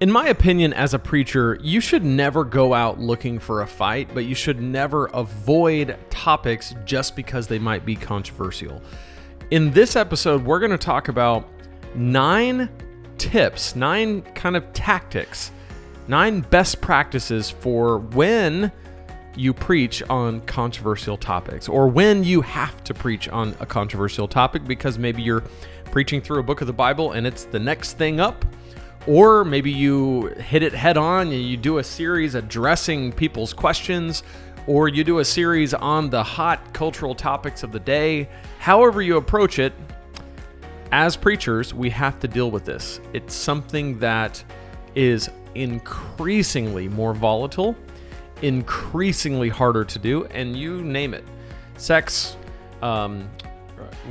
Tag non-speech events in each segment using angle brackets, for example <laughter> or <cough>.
In my opinion, as a preacher, you should never go out looking for a fight, but you should never avoid topics just because they might be controversial. In this episode, we're going to talk about nine tips, nine kind of tactics, nine best practices for when you preach on controversial topics or when you have to preach on a controversial topic because maybe you're preaching through a book of the Bible and it's the next thing up or maybe you hit it head on and you do a series addressing people's questions, or you do a series on the hot cultural topics of the day. However, you approach it, as preachers, we have to deal with this. It's something that is increasingly more volatile, increasingly harder to do, and you name it sex, um,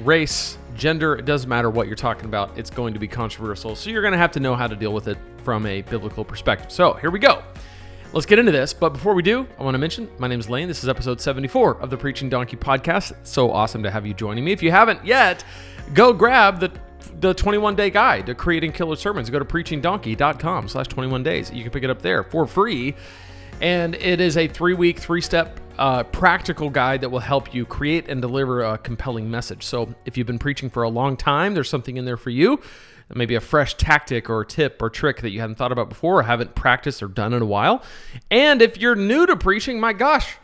race, gender, it doesn't matter what you're talking about, it's going to be controversial. So you're going to have to know how to deal with it from a biblical perspective. So here we go. Let's get into this. But before we do, I want to mention my name is Lane. This is episode 74 of the Preaching Donkey podcast. So awesome to have you joining me. If you haven't yet, go grab the the 21 day guide to creating killer sermons. Go to preachingdonkey.com slash 21 days. You can pick it up there for free. And it is a three week, three step uh, practical guide that will help you create and deliver a compelling message. So, if you've been preaching for a long time, there's something in there for you. Maybe a fresh tactic or tip or trick that you hadn't thought about before or haven't practiced or done in a while. And if you're new to preaching, my gosh,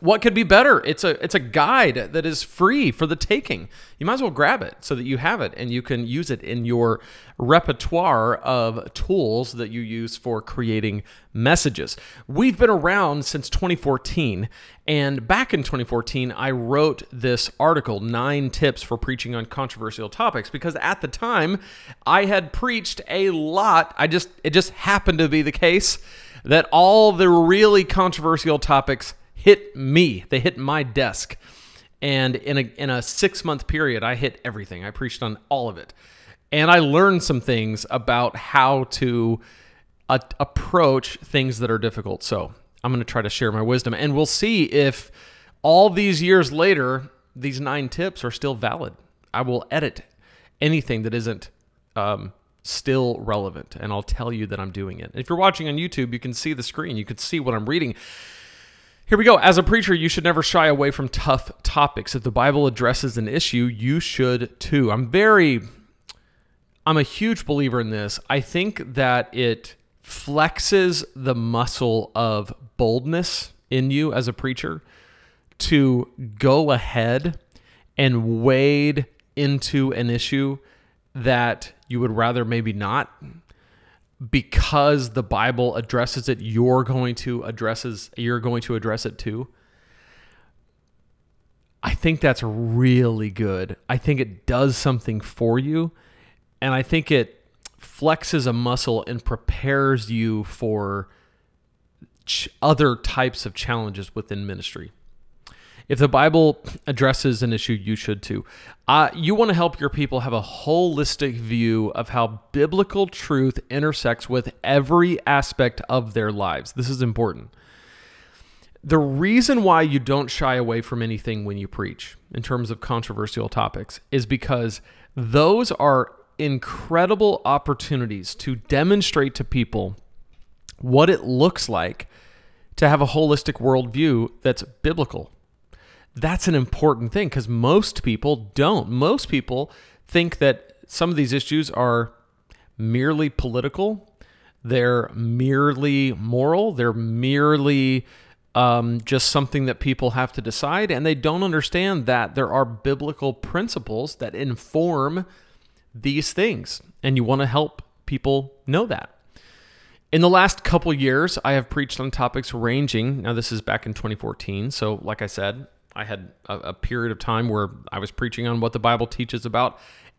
what could be better? It's a it's a guide that is free for the taking. You might as well grab it so that you have it and you can use it in your repertoire of tools that you use for creating messages. We've been around since 2014 and back in 2014 I wrote this article 9 tips for preaching on controversial topics because at the time I had preached a lot. I just it just happened to be the case that all the really controversial topics hit me. They hit my desk. And in a, in a six month period, I hit everything. I preached on all of it. And I learned some things about how to approach things that are difficult. So I'm going to try to share my wisdom. And we'll see if all these years later, these nine tips are still valid. I will edit anything that isn't um, still relevant. And I'll tell you that I'm doing it. If you're watching on YouTube, you can see the screen, you can see what I'm reading. Here we go. As a preacher, you should never shy away from tough topics. If the Bible addresses an issue, you should too. I'm very, I'm a huge believer in this. I think that it flexes the muscle of boldness in you as a preacher to go ahead and wade into an issue that you would rather maybe not because the Bible addresses it, you're going to addresses you're going to address it too. I think that's really good. I think it does something for you and I think it flexes a muscle and prepares you for ch- other types of challenges within ministry. If the Bible addresses an issue, you should too. Uh, you want to help your people have a holistic view of how biblical truth intersects with every aspect of their lives. This is important. The reason why you don't shy away from anything when you preach in terms of controversial topics is because those are incredible opportunities to demonstrate to people what it looks like to have a holistic worldview that's biblical that's an important thing because most people don't. Most people think that some of these issues are merely political, they're merely moral, they're merely um, just something that people have to decide, and they don't understand that there are biblical principles that inform these things. And you want to help people know that. In the last couple years, I have preached on topics ranging. Now, this is back in 2014. So, like I said, I had a, a, period of time where I was preaching on what the Bible teaches about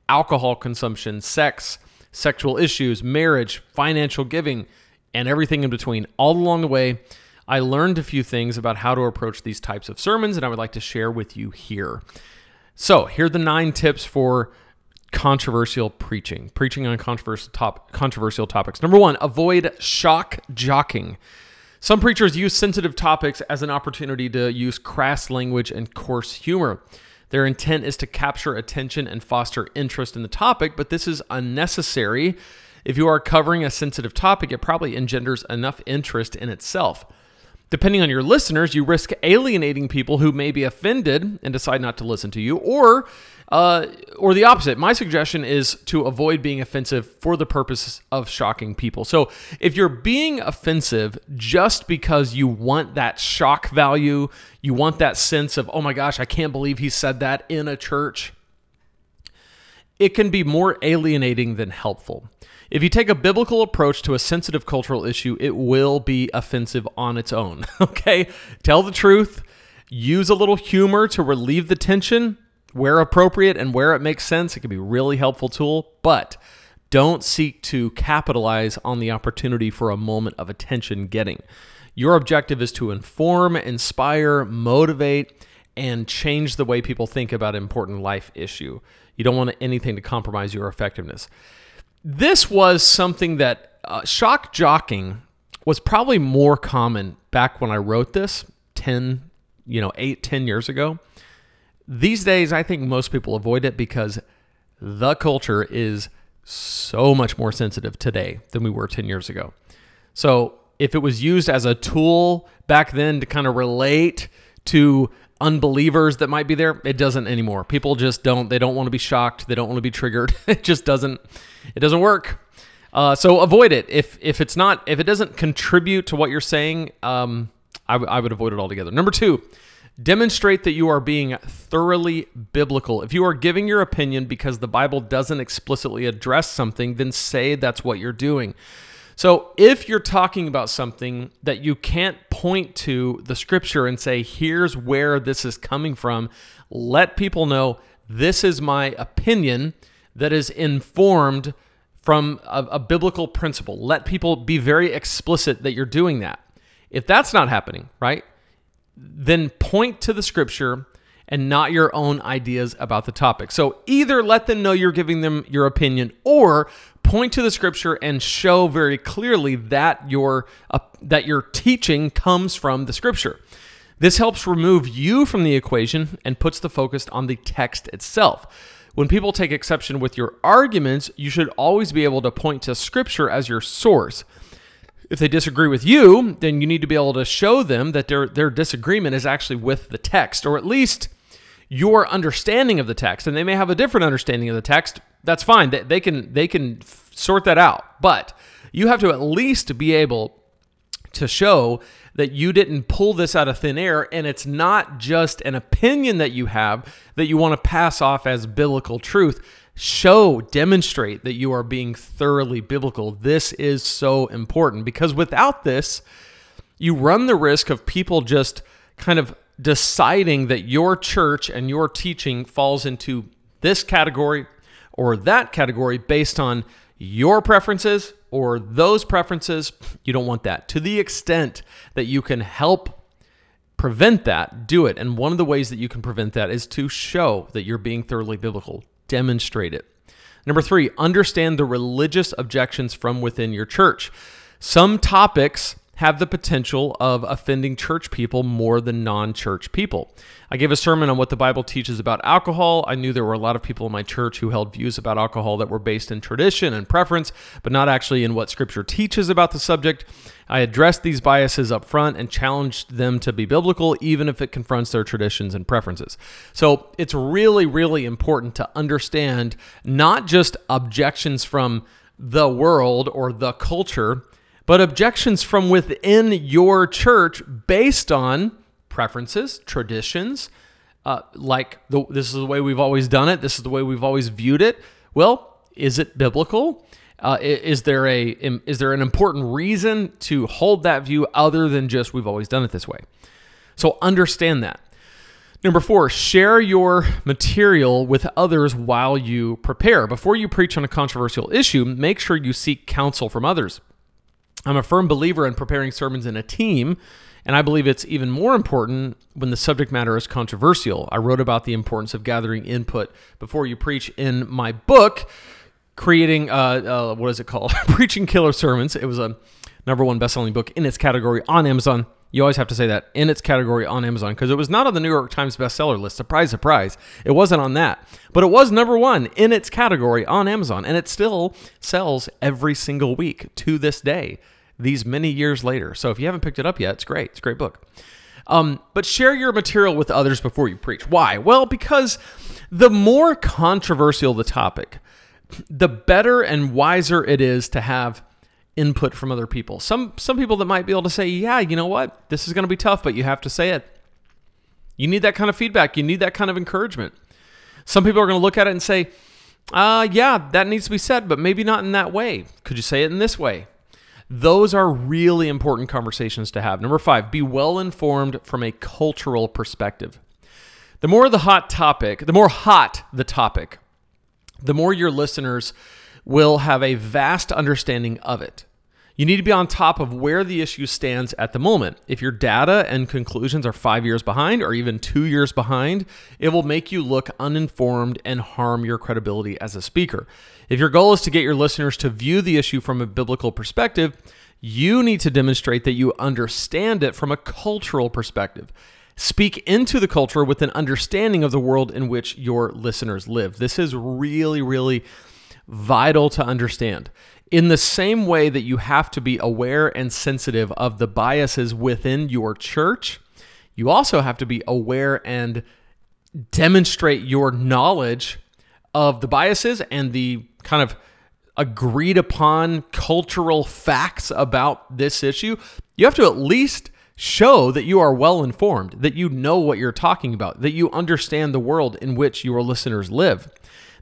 alcohol consumption, sex, sexual issues, marriage, financial giving, and everything in between. All along the way, I learned a few things about how to approach these types of sermons, and I would like to share with you here. So, here are the nine tips for controversial preaching, preaching on controversial, top, controversial topics. Number one, avoid shock jocking. Some preachers use sensitive topics as an opportunity to use crass language and coarse humor. Their intent is to capture attention and foster interest in the topic, but this is unnecessary If you are covering a sensitive topic, it probably engenders enough interest in itself. Depending on your listeners, you risk alienating people who may be offended and decide not to listen to you, or uh, or the opposite. My suggestion is to avoid being offensive for the purpose of shocking people. So if you're being offensive just because you want that shock value, you want that sense of, oh my gosh, I can't believe he said that in a church, it can be more alienating than helpful. If you take a biblical approach to a sensitive cultural issue, it will be offensive on its own. <laughs> Okay? Tell the truth, use a little humor to relieve the tension where appropriate and where it makes sense. It can be a really helpful tool, but don't seek to capitalize on the opportunity for a moment of attention getting. Your objective is to inform, inspire, motivate, and change the way people think about important life issue. You don't want anything to compromise your effectiveness this was something that uh, shock jocking was probably more common back when I wrote this 10, you know, 8, 10 years ago. These days, I think most people avoid it because the culture is so much more sensitive today than we were 10 years ago. So, if it was used as a tool back then to kind of relate to unbelievers that might be there, it doesn't anymore. People just don't, they don't want to be shocked. They don't want to be triggered. <laughs> it just doesn't, it doesn't work. Uh, so avoid it. If if it's not if it doesn't contribute to what you're saying, um, I, w- I would avoid it altogether. Number two, demonstrate that you are being thoroughly biblical. If you are giving your opinion because the Bible doesn't explicitly address something, then say that's what you're doing. So if you're talking about something that you can't point to the scripture and say, here's where this is coming from, let people know this is my opinion that is informed from a, a, biblical principle. Let people be very explicit that you're doing that. If that's not happening, right, then point to the scripture and not your own ideas about the topic. So either let them know you're giving them your opinion or point to the scripture and show very clearly that your uh, that your teaching comes from the scripture. This helps remove you from the equation and puts the focus on the text itself. When people take exception with your arguments, you should always be able to point to scripture as your source. If they disagree with you, then you need to be able to show them that their, their disagreement is actually with the text, or at least your understanding of the text. And they may have a different understanding of the text. That's fine. They, they can they can sort that out. But you have to at least be able to show that you didn't pull this out of thin air and it's not just an opinion that you have that you want to pass off as biblical truth. Show, demonstrate that you are being thoroughly biblical. This is so important because without this, you run the risk of people just kind of deciding that your church and your teaching falls into this category or that category based on your preferences or those preferences, you don't want that. To the extent that you can help prevent that, do it. And one of the ways that you can prevent that is to show that you're being thoroughly biblical, demonstrate it. Number three, understand the religious objections from within your church. Some topics have the potential of offending church people more than non church people. I gave a sermon on what the Bible teaches about alcohol. I knew there were a lot of people in my church who held views about alcohol that were based in tradition and preference, but not actually in what Scripture teaches about the subject. I addressed these biases up front and challenged them to be biblical, even if it confronts their traditions and preferences. So it's really, really important to understand not just objections from the world or the culture but objections from within your church based on preferences, traditions, uh, like the, this is the way we've always done it, this is the way we've always viewed it. Well, is it biblical? Uh, is there a is there an important reason to hold that view other than just we've always done it this way? So understand that. Number four, share your material with others while you prepare. Before you preach on a controversial issue, make sure you seek counsel from others. I'm a firm believer in preparing sermons in a team, and I believe it's even more important when the subject matter is controversial. I wrote about the importance of gathering input before you preach in my book, creating uh, uh, what is it called? <laughs> Preaching Killer Sermons. It was a number one best-selling book in its category on Amazon. You always have to say that in its category on Amazon because it was not on the New York Times bestseller list. Surprise, surprise. It wasn't on that. But it was number one in its category on Amazon. And it still sells every single week to this day, these many years later. So if you haven't picked it up yet, it's great. It's a great book. Um, but share your material with others before you preach. Why? Well, because the more controversial the topic, the better and wiser it is to have input from other people. Some some people that might be able to say, "Yeah, you know what? This is going to be tough, but you have to say it." You need that kind of feedback. You need that kind of encouragement. Some people are going to look at it and say, "Uh, yeah, that needs to be said, but maybe not in that way. Could you say it in this way?" Those are really important conversations to have. Number 5, be well informed from a cultural perspective. The more the hot topic, the more hot the topic, the more your listeners will have a vast understanding of it. You need to be on top of where the issue stands at the moment. If your data and conclusions are five years behind or even two years behind, it will make you look uninformed and harm your credibility as a speaker. If your goal is to get your listeners to view the issue from a biblical perspective, you need to demonstrate that you understand it from a cultural perspective. Speak into the culture with an understanding of the world in which your listeners live. This is really, really vital to understand. In the same way that you have to be aware and sensitive of the biases within your church, you also have to be aware and demonstrate your knowledge of the biases and the kind of agreed upon cultural facts about this issue. You have to at least show that you are well informed, that you know what you're talking about, that you understand the world in which your listeners live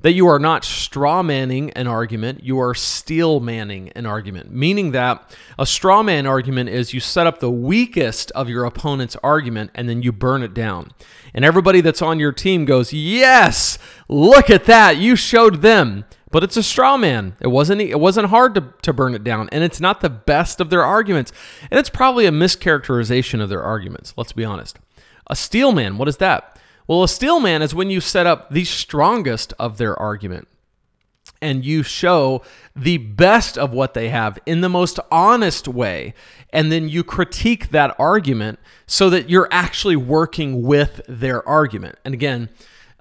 that you are not straw manning an argument, you are steel manning an argument, meaning that a straw man argument is you set up the weakest of your opponent's argument and then you burn it down. And everybody that's on your team goes, Yes, look at that. You showed them. But it's a straw man. It wasn't it wasn't hard to, to burn it down, and it's not the best of their arguments. And it's probably a mischaracterization of their arguments, let's be honest. A steel man, what is that? Well, a steel man is when you set up the strongest of their argument and you show the best of what they have in the most honest way. And then you critique that argument so that you're actually working with their argument. And again,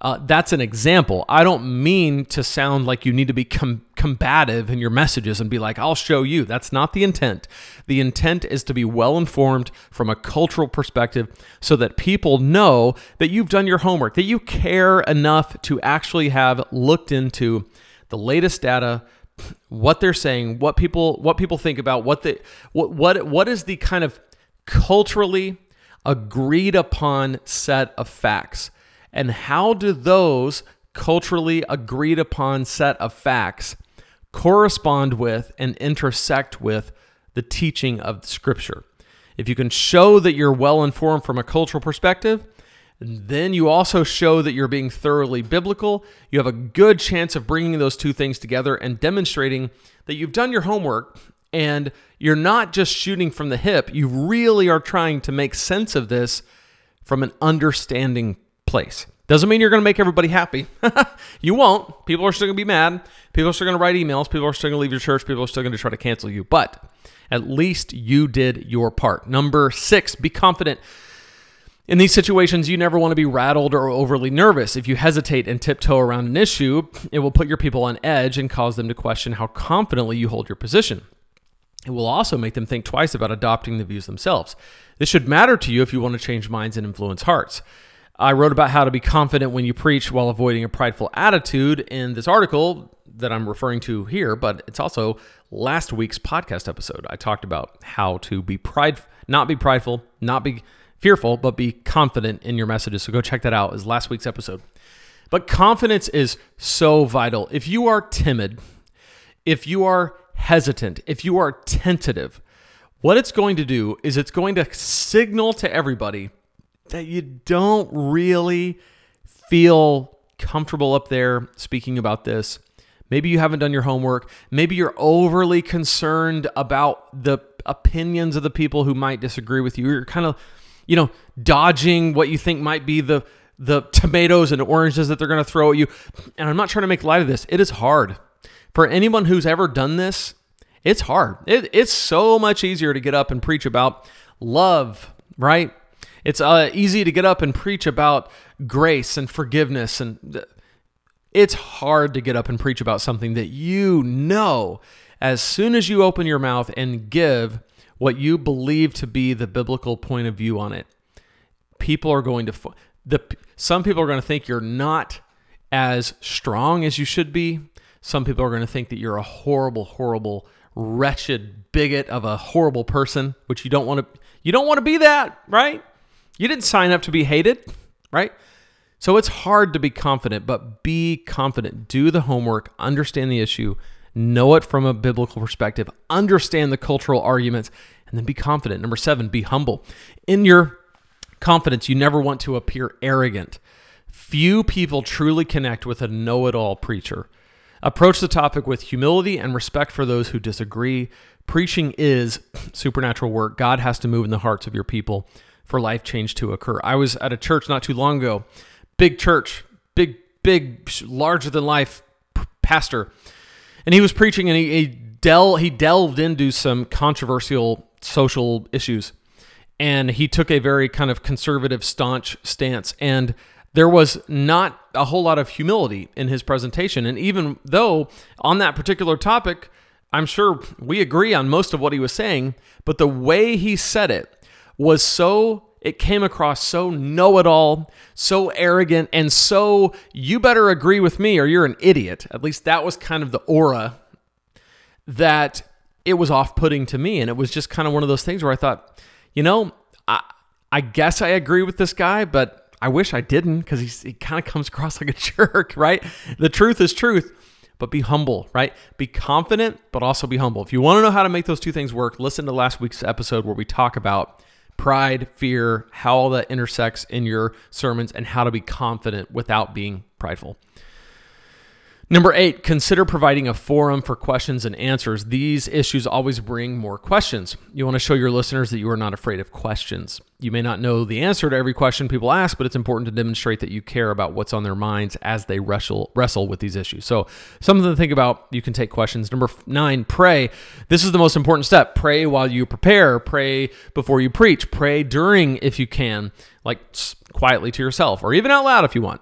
uh, that's an example. I don't mean to sound like you need to be com- combative in your messages and be like, I'll show you. That's not the intent. The intent is to be well informed from a cultural perspective so that people know that you've done your homework, that you care enough to actually have looked into the latest data, what they're saying, what people what people think about, what the what what what is the kind of culturally agreed upon set of facts and how do those culturally agreed upon set of facts correspond with and intersect with the teaching of Scripture? If you can show that you're well informed from a cultural perspective, then you also show that you're being thoroughly biblical. You have a good chance of bringing those two things together and demonstrating that you've done your homework and you're not just shooting from the hip. You really are trying to make sense of this from an understanding place. Doesn't mean you're going to make everybody happy. <laughs> you won't. People are still going to be mad. People are still going to write emails. People are still going to leave your church. People are still going to try to cancel you. But at least you did your part. Number six, be confident. In these situations, you never want to be rattled or overly nervous. If you hesitate and tiptoe around an issue, it will put your people on edge and cause them to question how confidently you hold your position. It will also make them think twice about adopting the views themselves. This should matter to you if you want to change minds and influence hearts. I wrote about how to be confident when you preach while avoiding a prideful attitude in this article that I'm referring to here, but it's also last week's podcast episode. I talked about how to be pride, not be prideful, not be fearful, but be confident in your messages. So go check that out. Is last week's episode. But confidence is so vital. If you are timid, if you are hesitant, if you are tentative, what it's going to do is it's going to signal to everybody that you don't really feel comfortable up there speaking about this. Maybe you haven't done your homework. Maybe you're overly concerned about the opinions of the people who might disagree with you. You're kind of, you know, dodging what you think might be the the tomatoes and oranges that they're going to throw at you. And I'm not trying to make light of this. It is hard. For anyone who's ever done this, it's hard. It, it's so much easier to get up and preach about love right? It's uh, easy to get up and preach about grace and forgiveness and it's hard to get up and preach about something that you know as soon as you open your mouth and give what you believe to be the biblical point of view on it. People are going to the some people are going to think you're not as strong as you should be. Some people are going to think that you're a horrible horrible wretched bigot of a horrible person which you don't want to you don't want to be that right you didn't sign up to be hated right so it's hard to be confident, but be confident. Do the homework, understand the issue, know it from a biblical perspective, understand the cultural arguments, and then be confident. Number seven, be humble. In your confidence, you never want to appear arrogant. Few people truly connect with a know it all preacher. Approach the topic with humility and respect for those who disagree. Preaching is <clears throat> supernatural work. God has to move in the hearts of your people for life change to occur. I was at a church not too long ago big church, big, big, larger than life pastor. And he was preaching and he, he, del- he delved into some controversial social issues. And he took a very kind of conservative, staunch stance. And there was not a whole lot of humility in his presentation. And even though on that particular topic, I'm sure we agree on most of what he was saying, but the way he said it was so it came across so know it all, so arrogant, and so you better agree with me or you're an idiot. At least that was kind of the aura that it was off putting to me. And it was just kind of one of those things where I thought, you know, I, I guess I agree with this guy, but I wish I didn't because he kind of comes across <laughs> like a jerk, right? The truth is truth but be humble, right? Be confident, but also be humble. If you want to know how to make those two things work, listen to last week's episode where we talk about pride, fear, how all that intersects in your sermons, and how to be confident without being prideful. Number eight, consider providing a forum for questions and answers. These issues always bring more questions. You want to show your listeners that you are not afraid of questions. You may not know the answer to every question people ask, but it's important to demonstrate that you care about what's on their minds as they wrestle wrestle with these issues. So, something to think about. You can take questions. Number nine, pray. This is the most important step. Pray while you prepare. Pray before you preach. Pray during, if you can, like quietly to yourself, or even out loud if you want.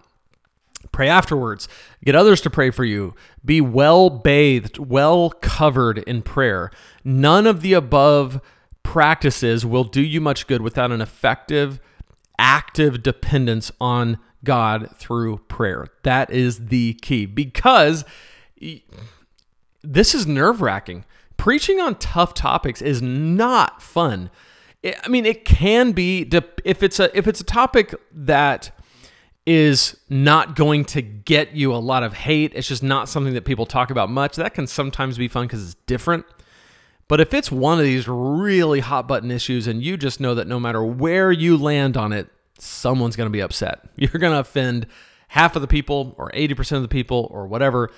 Pray afterwards. Get others to pray for you. Be well bathed, well covered in prayer. None of the above practices will do you much good without an effective, active dependence on God through prayer. That is the key because this is nerve wracking. Preaching on tough topics is not fun. I mean, it can be if it's a if it's a topic that is not going to get you a lot of hate. It's just not something that people talk about much. That can sometimes be fun because it's different. But if it's one of these really hot button issues and you just know that no matter where you land on it, someone's going to be upset. <laughs> You're going to offend half of the people or 80% of the people or whatever.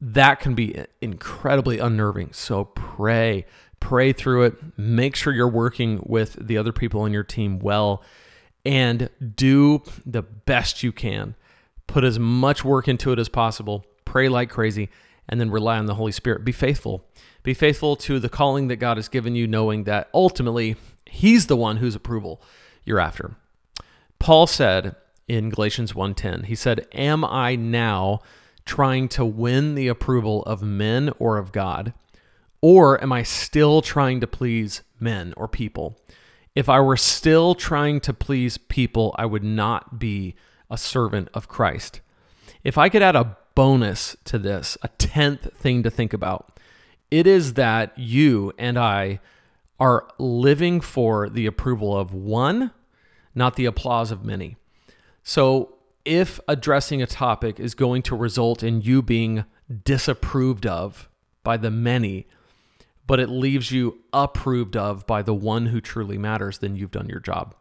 That can be incredibly unnerving. So pray, pray through it. Make sure you're working with the other people on your team well and do the best you can. Put as much work into it as possible. Pray like crazy and then rely on the Holy Spirit. Be faithful. Be faithful to the calling that God has given you, knowing that ultimately He's the one whose approval you're after. Paul said in Galatians 1:10, he said, "Am I now trying to win the approval of men or of God? Or am I still trying to please men or people?" If I were still trying to please people, I would not be a servant of Christ. If I could add a bonus to this, a tenth thing to think about, it is that you and I are living for the approval of one, not the applause of many. So, if addressing a topic is going to result in you being disapproved of by the many, but it leaves you approved of by the one who truly matters, then you've done your job.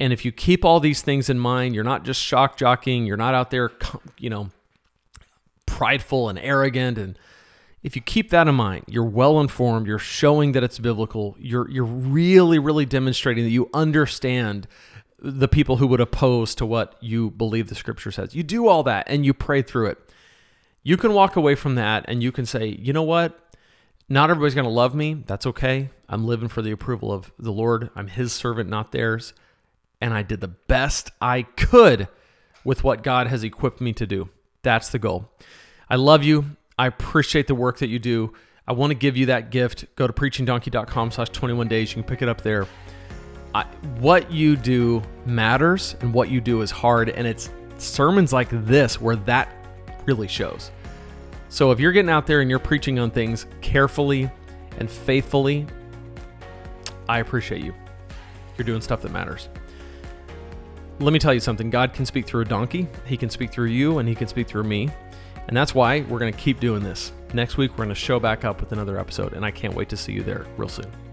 And if you keep all these things in mind, you're not just shock jockeying, you're not out there, you know, prideful and arrogant. And if you keep that in mind, you're well informed, you're showing that it's biblical, you're, you're really, really demonstrating that you understand the people who would oppose to what you believe the scripture says. You do all that and you pray through it. You can walk away from that and you can say, you know what? Not everybody's going to love me. That's okay. I'm living for the approval of the Lord. I'm his servant, not theirs. And I did the best I could with what God has equipped me to do. That's the goal. I love you. I appreciate the work that you do. I want to give you that gift. Go to preachingdonkey.com slash 21 days. You can pick it up there. I, what you do matters and what you do is hard. And it's sermons like this where that really shows. So if you're getting out there and you're preaching on things carefully and faithfully, I appreciate you. You're doing stuff that matters. Let me tell you something God can speak through a donkey, He can speak through you, and He can speak through me. And that's why we're going to keep doing this. Next week, we're going to show back up with another episode, and I can't wait to see you there real soon.